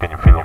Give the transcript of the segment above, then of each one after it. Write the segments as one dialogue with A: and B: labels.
A: Can you feel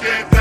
B: Let's get